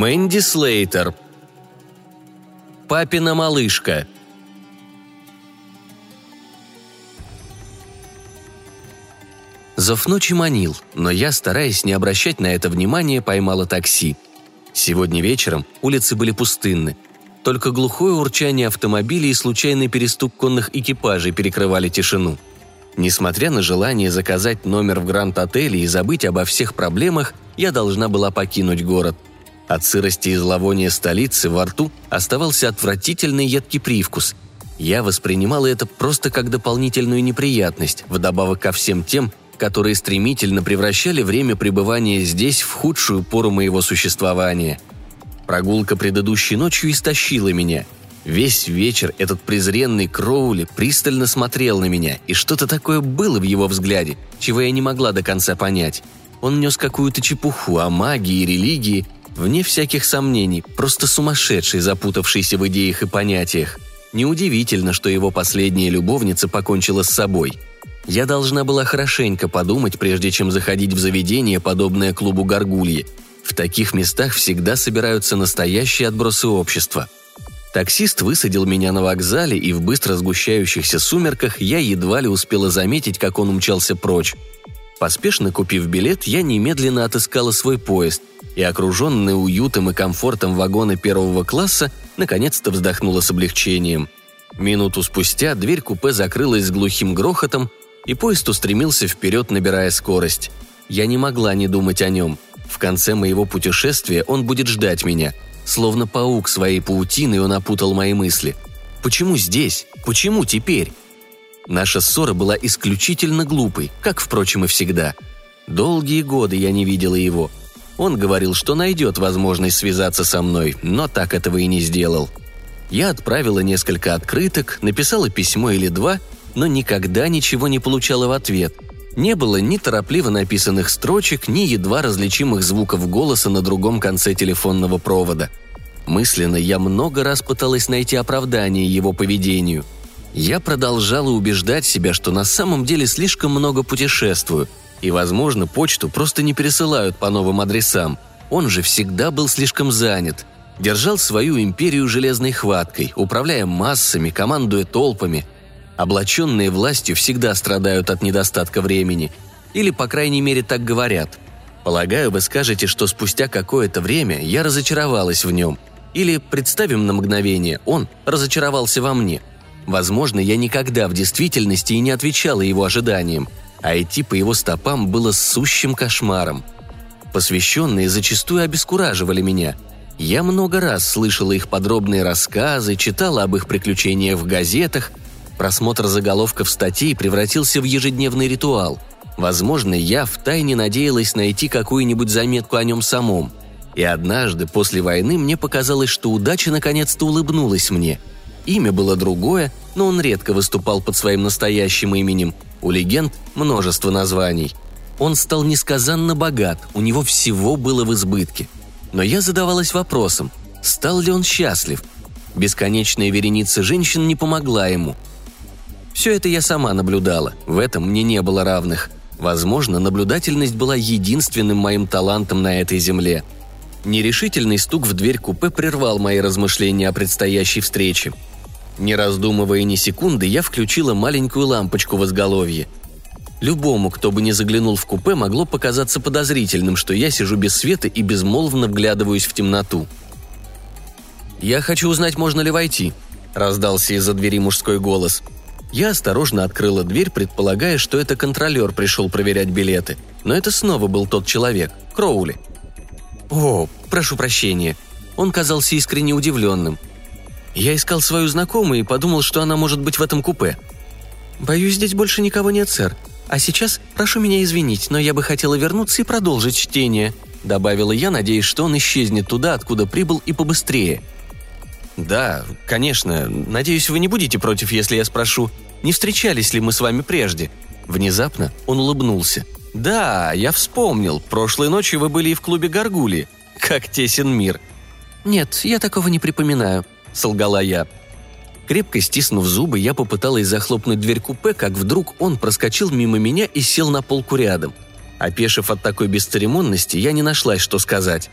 Мэнди Слейтер. Папина малышка. Зов ночи манил, но я, стараясь не обращать на это внимания, поймала такси. Сегодня вечером улицы были пустынны. Только глухое урчание автомобилей и случайный перестук конных экипажей перекрывали тишину. Несмотря на желание заказать номер в Гранд-отеле и забыть обо всех проблемах, я должна была покинуть город – от сырости и зловония столицы во рту оставался отвратительный едкий привкус. Я воспринимала это просто как дополнительную неприятность, вдобавок ко всем тем, которые стремительно превращали время пребывания здесь в худшую пору моего существования. Прогулка предыдущей ночью истощила меня. Весь вечер этот презренный Кроули пристально смотрел на меня, и что-то такое было в его взгляде, чего я не могла до конца понять. Он нес какую-то чепуху о магии и религии, Вне всяких сомнений, просто сумасшедший, запутавшийся в идеях и понятиях. Неудивительно, что его последняя любовница покончила с собой. Я должна была хорошенько подумать, прежде чем заходить в заведение, подобное клубу Гаргульи. В таких местах всегда собираются настоящие отбросы общества. Таксист высадил меня на вокзале, и в быстро сгущающихся сумерках я едва ли успела заметить, как он умчался прочь. Поспешно купив билет, я немедленно отыскала свой поезд – и, окруженная уютом и комфортом вагона первого класса, наконец-то вздохнула с облегчением. Минуту спустя дверь купе закрылась с глухим грохотом, и поезд устремился вперед, набирая скорость. Я не могла не думать о нем. В конце моего путешествия он будет ждать меня. Словно паук своей паутиной он опутал мои мысли. Почему здесь? Почему теперь? Наша ссора была исключительно глупой, как, впрочем, и всегда. Долгие годы я не видела его – он говорил, что найдет возможность связаться со мной, но так этого и не сделал. Я отправила несколько открыток, написала письмо или два, но никогда ничего не получала в ответ. Не было ни торопливо написанных строчек, ни едва различимых звуков голоса на другом конце телефонного провода. Мысленно я много раз пыталась найти оправдание его поведению. Я продолжала убеждать себя, что на самом деле слишком много путешествую – и, возможно, почту просто не пересылают по новым адресам. Он же всегда был слишком занят. Держал свою империю железной хваткой, управляя массами, командуя толпами. Облаченные властью всегда страдают от недостатка времени. Или, по крайней мере, так говорят. Полагаю, вы скажете, что спустя какое-то время я разочаровалась в нем. Или, представим на мгновение, он разочаровался во мне. Возможно, я никогда в действительности и не отвечала его ожиданиям – а идти по его стопам было сущим кошмаром. Посвященные зачастую обескураживали меня. Я много раз слышала их подробные рассказы, читала об их приключениях в газетах. Просмотр заголовков статей превратился в ежедневный ритуал. Возможно, я втайне надеялась найти какую-нибудь заметку о нем самом. И однажды, после войны, мне показалось, что удача наконец-то улыбнулась мне. Имя было другое, но он редко выступал под своим настоящим именем – у легенд множество названий. Он стал несказанно богат, у него всего было в избытке. Но я задавалась вопросом, стал ли он счастлив? Бесконечная вереница женщин не помогла ему. Все это я сама наблюдала, в этом мне не было равных. Возможно, наблюдательность была единственным моим талантом на этой земле. Нерешительный стук в дверь купе прервал мои размышления о предстоящей встрече. Не раздумывая ни секунды, я включила маленькую лампочку в изголовье. Любому, кто бы не заглянул в купе, могло показаться подозрительным, что я сижу без света и безмолвно вглядываюсь в темноту. «Я хочу узнать, можно ли войти», – раздался из-за двери мужской голос. Я осторожно открыла дверь, предполагая, что это контролер пришел проверять билеты. Но это снова был тот человек, Кроули. «О, прошу прощения». Он казался искренне удивленным. Я искал свою знакомую и подумал, что она может быть в этом купе. «Боюсь, здесь больше никого нет, сэр. А сейчас прошу меня извинить, но я бы хотела вернуться и продолжить чтение», — добавила я, надеясь, что он исчезнет туда, откуда прибыл, и побыстрее. «Да, конечно. Надеюсь, вы не будете против, если я спрошу, не встречались ли мы с вами прежде?» Внезапно он улыбнулся. «Да, я вспомнил. Прошлой ночью вы были и в клубе Гаргули. Как тесен мир». «Нет, я такого не припоминаю», – солгала я. Крепко стиснув зубы, я попыталась захлопнуть дверь купе, как вдруг он проскочил мимо меня и сел на полку рядом. Опешив от такой бесцеремонности, я не нашлась, что сказать.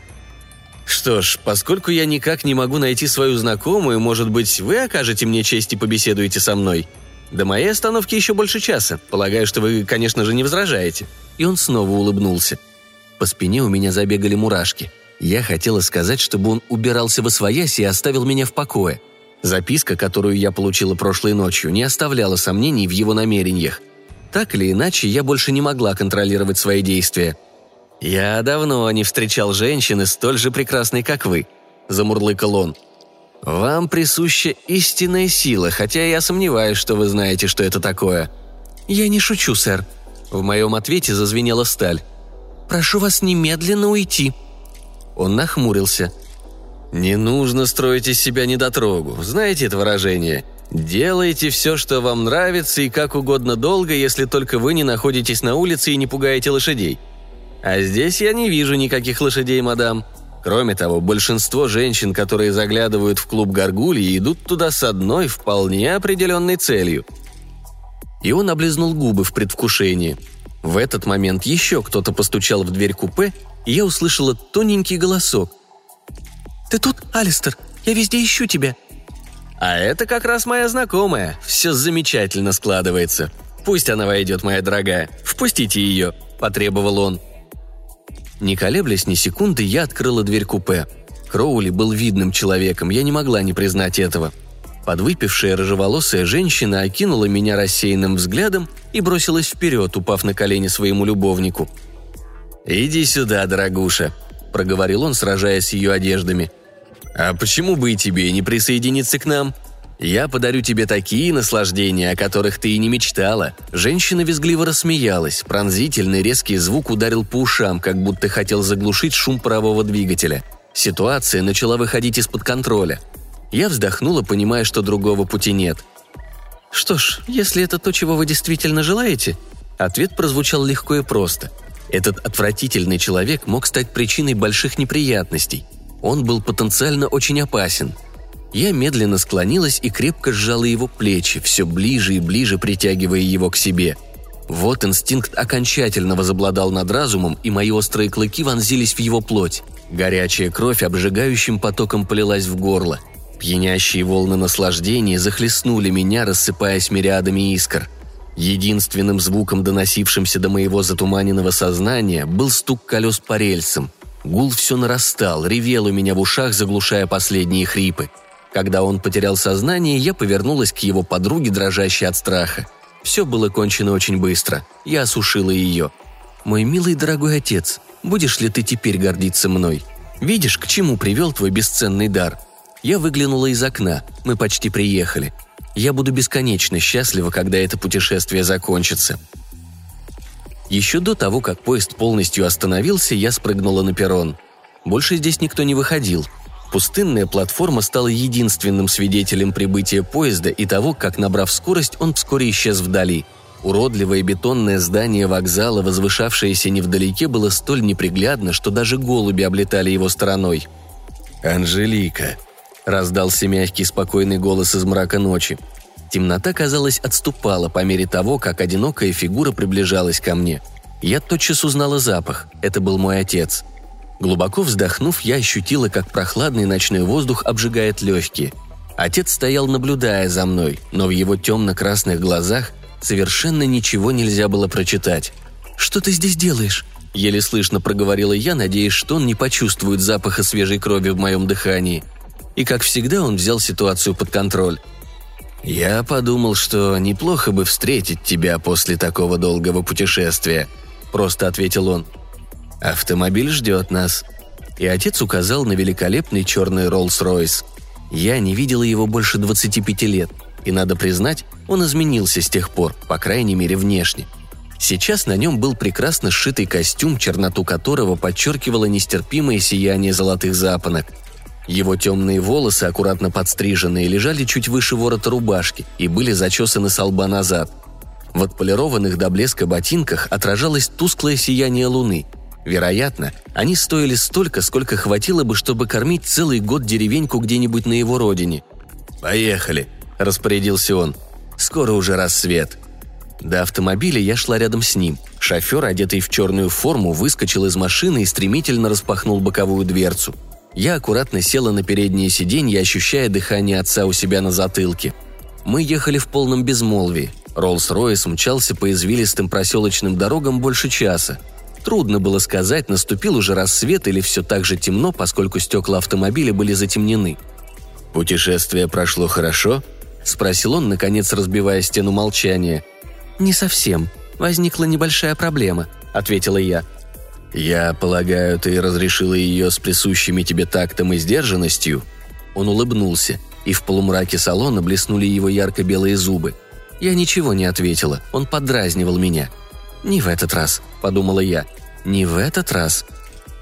«Что ж, поскольку я никак не могу найти свою знакомую, может быть, вы окажете мне честь и побеседуете со мной? До моей остановки еще больше часа. Полагаю, что вы, конечно же, не возражаете». И он снова улыбнулся. По спине у меня забегали мурашки. Я хотела сказать, чтобы он убирался во своясь и оставил меня в покое. Записка, которую я получила прошлой ночью, не оставляла сомнений в его намерениях. Так или иначе, я больше не могла контролировать свои действия. «Я давно не встречал женщины столь же прекрасной, как вы», – замурлыкал он. «Вам присуща истинная сила, хотя я сомневаюсь, что вы знаете, что это такое». «Я не шучу, сэр». В моем ответе зазвенела сталь. «Прошу вас немедленно уйти». Он нахмурился. «Не нужно строить из себя недотрогу. Знаете это выражение? Делайте все, что вам нравится и как угодно долго, если только вы не находитесь на улице и не пугаете лошадей. А здесь я не вижу никаких лошадей, мадам. Кроме того, большинство женщин, которые заглядывают в клуб Гаргульи, идут туда с одной вполне определенной целью. И он облизнул губы в предвкушении. В этот момент еще кто-то постучал в дверь купе, я услышала тоненький голосок. «Ты тут, Алистер? Я везде ищу тебя». «А это как раз моя знакомая. Все замечательно складывается. Пусть она войдет, моя дорогая. Впустите ее», – потребовал он. Не колеблясь ни секунды, я открыла дверь купе. Кроули был видным человеком, я не могла не признать этого. Подвыпившая рыжеволосая женщина окинула меня рассеянным взглядом и бросилась вперед, упав на колени своему любовнику. «Иди сюда, дорогуша», – проговорил он, сражаясь с ее одеждами. «А почему бы и тебе не присоединиться к нам?» Я подарю тебе такие наслаждения, о которых ты и не мечтала». Женщина визгливо рассмеялась. Пронзительный резкий звук ударил по ушам, как будто хотел заглушить шум парового двигателя. Ситуация начала выходить из-под контроля. Я вздохнула, понимая, что другого пути нет. «Что ж, если это то, чего вы действительно желаете?» Ответ прозвучал легко и просто. Этот отвратительный человек мог стать причиной больших неприятностей. Он был потенциально очень опасен – я медленно склонилась и крепко сжала его плечи, все ближе и ближе притягивая его к себе. Вот инстинкт окончательно возобладал над разумом, и мои острые клыки вонзились в его плоть. Горячая кровь обжигающим потоком полилась в горло. Пьянящие волны наслаждения захлестнули меня, рассыпаясь мириадами искр. Единственным звуком, доносившимся до моего затуманенного сознания, был стук колес по рельсам. Гул все нарастал, ревел у меня в ушах, заглушая последние хрипы – когда он потерял сознание, я повернулась к его подруге, дрожащей от страха. Все было кончено очень быстро. Я осушила ее. «Мой милый дорогой отец, будешь ли ты теперь гордиться мной? Видишь, к чему привел твой бесценный дар?» Я выглянула из окна. Мы почти приехали. Я буду бесконечно счастлива, когда это путешествие закончится. Еще до того, как поезд полностью остановился, я спрыгнула на перрон. Больше здесь никто не выходил. Пустынная платформа стала единственным свидетелем прибытия поезда и того, как, набрав скорость, он вскоре исчез вдали. Уродливое бетонное здание вокзала, возвышавшееся невдалеке, было столь неприглядно, что даже голуби облетали его стороной. «Анжелика!» – раздался мягкий спокойный голос из мрака ночи. Темнота, казалось, отступала по мере того, как одинокая фигура приближалась ко мне. Я тотчас узнала запах. Это был мой отец – Глубоко вздохнув, я ощутила, как прохладный ночной воздух обжигает легкие. Отец стоял, наблюдая за мной, но в его темно-красных глазах совершенно ничего нельзя было прочитать. «Что ты здесь делаешь?» Еле слышно проговорила я, надеясь, что он не почувствует запаха свежей крови в моем дыхании. И, как всегда, он взял ситуацию под контроль. «Я подумал, что неплохо бы встретить тебя после такого долгого путешествия», – просто ответил он. Автомобиль ждет нас». И отец указал на великолепный черный Роллс-Ройс. Я не видела его больше 25 лет, и, надо признать, он изменился с тех пор, по крайней мере, внешне. Сейчас на нем был прекрасно сшитый костюм, черноту которого подчеркивало нестерпимое сияние золотых запонок. Его темные волосы, аккуратно подстриженные, лежали чуть выше ворота рубашки и были зачесаны со лба назад. В отполированных до блеска ботинках отражалось тусклое сияние луны, Вероятно, они стоили столько, сколько хватило бы, чтобы кормить целый год деревеньку где-нибудь на его родине. «Поехали», – распорядился он. «Скоро уже рассвет». До автомобиля я шла рядом с ним. Шофер, одетый в черную форму, выскочил из машины и стремительно распахнул боковую дверцу. Я аккуратно села на переднее сиденье, ощущая дыхание отца у себя на затылке. Мы ехали в полном безмолвии. Роллс-Ройс мчался по извилистым проселочным дорогам больше часа. Трудно было сказать, наступил уже рассвет или все так же темно, поскольку стекла автомобиля были затемнены. «Путешествие прошло хорошо?» – спросил он, наконец разбивая стену молчания. «Не совсем. Возникла небольшая проблема», – ответила я. «Я полагаю, ты разрешила ее с присущими тебе тактом и сдержанностью?» Он улыбнулся, и в полумраке салона блеснули его ярко-белые зубы. Я ничего не ответила, он подразнивал меня. «Не в этот раз», – подумала я. «Не в этот раз».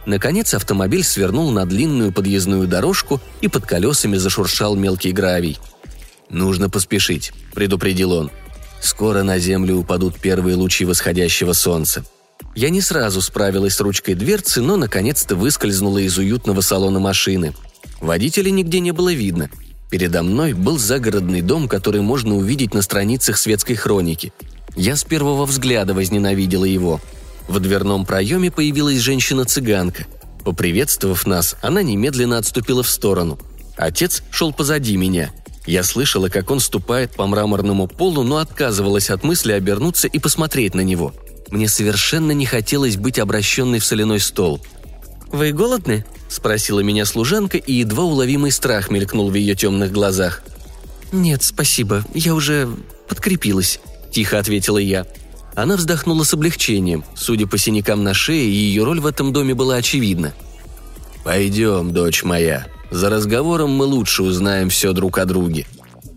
Наконец автомобиль свернул на длинную подъездную дорожку и под колесами зашуршал мелкий гравий. «Нужно поспешить», – предупредил он. «Скоро на землю упадут первые лучи восходящего солнца. Я не сразу справилась с ручкой дверцы, но наконец-то выскользнула из уютного салона машины. Водителя нигде не было видно. Передо мной был загородный дом, который можно увидеть на страницах светской хроники. Я с первого взгляда возненавидела его. В дверном проеме появилась женщина-цыганка. Поприветствовав нас, она немедленно отступила в сторону. Отец шел позади меня. Я слышала, как он ступает по мраморному полу, но отказывалась от мысли обернуться и посмотреть на него – мне совершенно не хотелось быть обращенной в соляной стол. «Вы голодны?» – спросила меня служанка, и едва уловимый страх мелькнул в ее темных глазах. «Нет, спасибо, я уже подкрепилась», – тихо ответила я. Она вздохнула с облегчением. Судя по синякам на шее, ее роль в этом доме была очевидна. «Пойдем, дочь моя. За разговором мы лучше узнаем все друг о друге».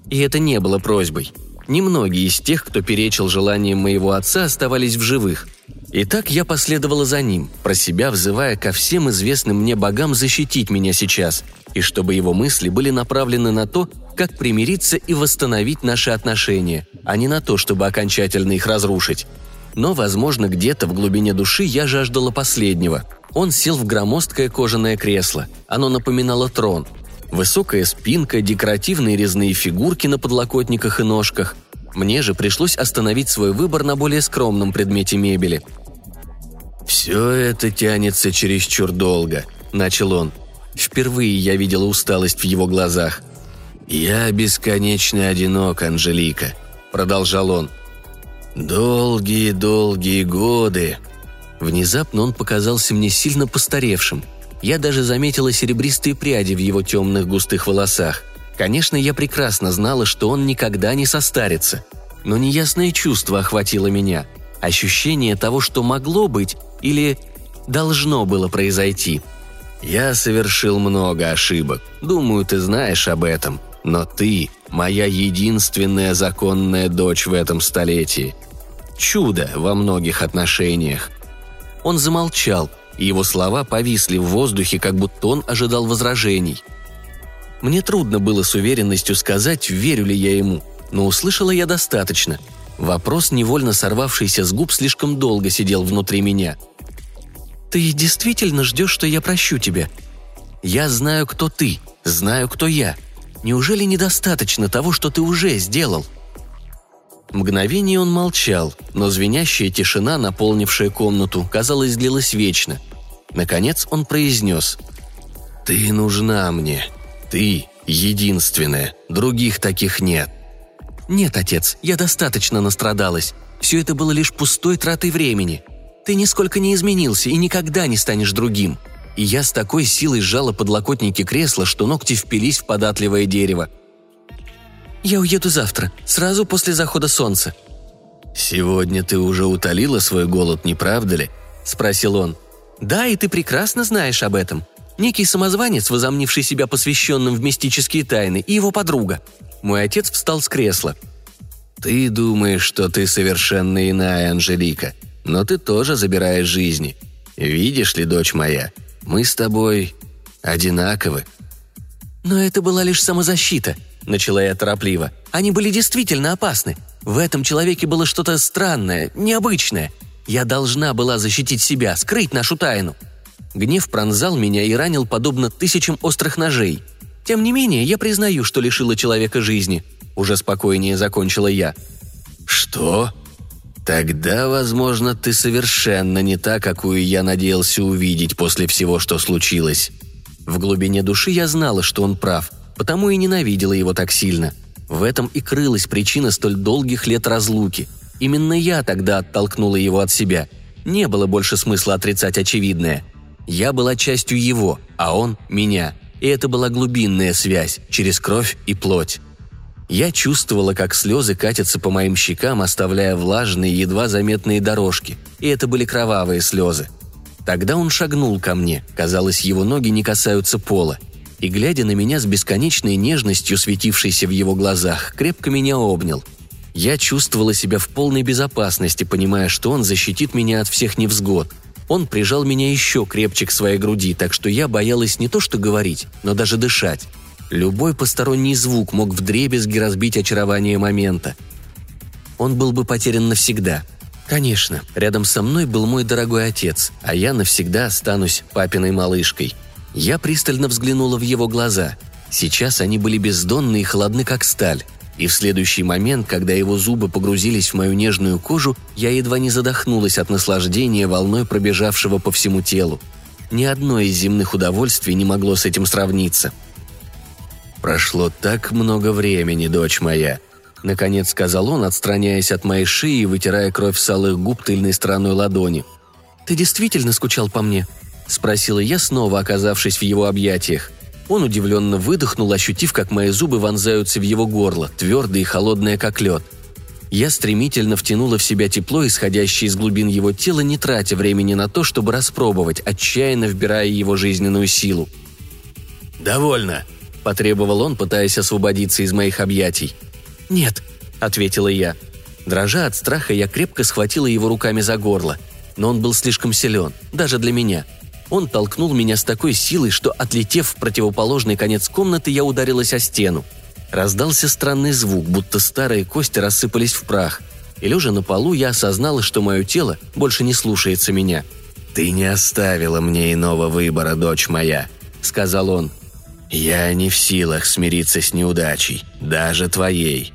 И это не было просьбой. Немногие из тех, кто перечил желаниям моего отца, оставались в живых. Итак, я последовала за ним, про себя взывая ко всем известным мне богам защитить меня сейчас, и чтобы его мысли были направлены на то, как примириться и восстановить наши отношения, а не на то, чтобы окончательно их разрушить. Но, возможно, где-то в глубине души я жаждала последнего. Он сел в громоздкое кожаное кресло. Оно напоминало трон. Высокая спинка, декоративные резные фигурки на подлокотниках и ножках. Мне же пришлось остановить свой выбор на более скромном предмете мебели. «Все это тянется чересчур долго», – начал он. Впервые я видела усталость в его глазах. «Я бесконечно одинок, Анжелика», – продолжал он. «Долгие-долгие годы». Внезапно он показался мне сильно постаревшим – я даже заметила серебристые пряди в его темных густых волосах. Конечно, я прекрасно знала, что он никогда не состарится. Но неясное чувство охватило меня. Ощущение того, что могло быть или должно было произойти. Я совершил много ошибок. Думаю, ты знаешь об этом. Но ты – моя единственная законная дочь в этом столетии. Чудо во многих отношениях. Он замолчал, его слова повисли в воздухе, как будто он ожидал возражений. Мне трудно было с уверенностью сказать, верю ли я ему, но услышала я достаточно. Вопрос, невольно сорвавшийся с губ, слишком долго сидел внутри меня. «Ты действительно ждешь, что я прощу тебя? Я знаю, кто ты, знаю, кто я. Неужели недостаточно того, что ты уже сделал?» Мгновение он молчал, но звенящая тишина, наполнившая комнату, казалось, длилась вечно. Наконец он произнес «Ты нужна мне. Ты единственная. Других таких нет». «Нет, отец, я достаточно настрадалась. Все это было лишь пустой тратой времени. Ты нисколько не изменился и никогда не станешь другим». И я с такой силой сжала подлокотники кресла, что ногти впились в податливое дерево. «Я уеду завтра, сразу после захода солнца». «Сегодня ты уже утолила свой голод, не правда ли?» – спросил он. Да, и ты прекрасно знаешь об этом. Некий самозванец, возомнивший себя посвященным в мистические тайны, и его подруга. Мой отец встал с кресла. «Ты думаешь, что ты совершенно иная, Анжелика, но ты тоже забираешь жизни. Видишь ли, дочь моя, мы с тобой одинаковы». «Но это была лишь самозащита», — начала я торопливо. «Они были действительно опасны. В этом человеке было что-то странное, необычное. Я должна была защитить себя, скрыть нашу тайну. Гнев пронзал меня и ранил подобно тысячам острых ножей. Тем не менее, я признаю, что лишила человека жизни. Уже спокойнее закончила я. Что? Тогда, возможно, ты совершенно не та, какую я надеялся увидеть после всего, что случилось. В глубине души я знала, что он прав, потому и ненавидела его так сильно. В этом и крылась причина столь долгих лет разлуки. Именно я тогда оттолкнула его от себя. Не было больше смысла отрицать очевидное. Я была частью его, а он – меня. И это была глубинная связь через кровь и плоть. Я чувствовала, как слезы катятся по моим щекам, оставляя влажные, едва заметные дорожки. И это были кровавые слезы. Тогда он шагнул ко мне, казалось, его ноги не касаются пола. И, глядя на меня с бесконечной нежностью, светившейся в его глазах, крепко меня обнял. Я чувствовала себя в полной безопасности, понимая, что он защитит меня от всех невзгод. Он прижал меня еще крепче к своей груди, так что я боялась не то что говорить, но даже дышать. Любой посторонний звук мог вдребезги разбить очарование момента. Он был бы потерян навсегда. Конечно, рядом со мной был мой дорогой отец, а я навсегда останусь папиной малышкой. Я пристально взглянула в его глаза. Сейчас они были бездонны и холодны, как сталь. И в следующий момент, когда его зубы погрузились в мою нежную кожу, я едва не задохнулась от наслаждения волной пробежавшего по всему телу. Ни одно из земных удовольствий не могло с этим сравниться – «Прошло так много времени, дочь моя», — наконец сказал он, отстраняясь от моей шеи и вытирая кровь с алых губ тыльной стороной ладони. «Ты действительно скучал по мне?» — спросила я, снова оказавшись в его объятиях. Он удивленно выдохнул, ощутив, как мои зубы вонзаются в его горло, твердые и холодные, как лед. Я стремительно втянула в себя тепло, исходящее из глубин его тела, не тратя времени на то, чтобы распробовать, отчаянно вбирая его жизненную силу. «Довольно», потребовал он, пытаясь освободиться из моих объятий. «Нет», — ответила я. Дрожа от страха, я крепко схватила его руками за горло. Но он был слишком силен, даже для меня. Он толкнул меня с такой силой, что, отлетев в противоположный конец комнаты, я ударилась о стену. Раздался странный звук, будто старые кости рассыпались в прах. И лежа на полу, я осознала, что мое тело больше не слушается меня. «Ты не оставила мне иного выбора, дочь моя», — сказал он. «Я не в силах смириться с неудачей, даже твоей.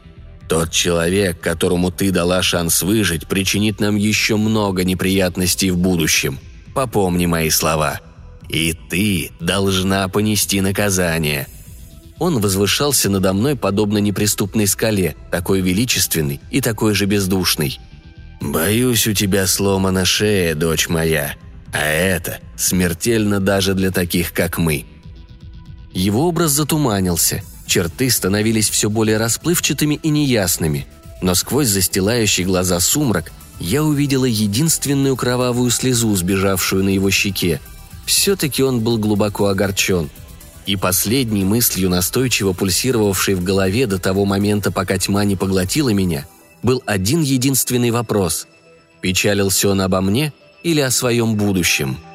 Тот человек, которому ты дала шанс выжить, причинит нам еще много неприятностей в будущем. Попомни мои слова. И ты должна понести наказание». Он возвышался надо мной подобно неприступной скале, такой величественный и такой же бездушный. «Боюсь, у тебя сломана шея, дочь моя, а это смертельно даже для таких, как мы», его образ затуманился, черты становились все более расплывчатыми и неясными, но сквозь застилающий глаза сумрак я увидела единственную кровавую слезу, сбежавшую на его щеке. Все-таки он был глубоко огорчен. И последней мыслью, настойчиво пульсировавшей в голове до того момента, пока тьма не поглотила меня, был один единственный вопрос. Печалился он обо мне или о своем будущем –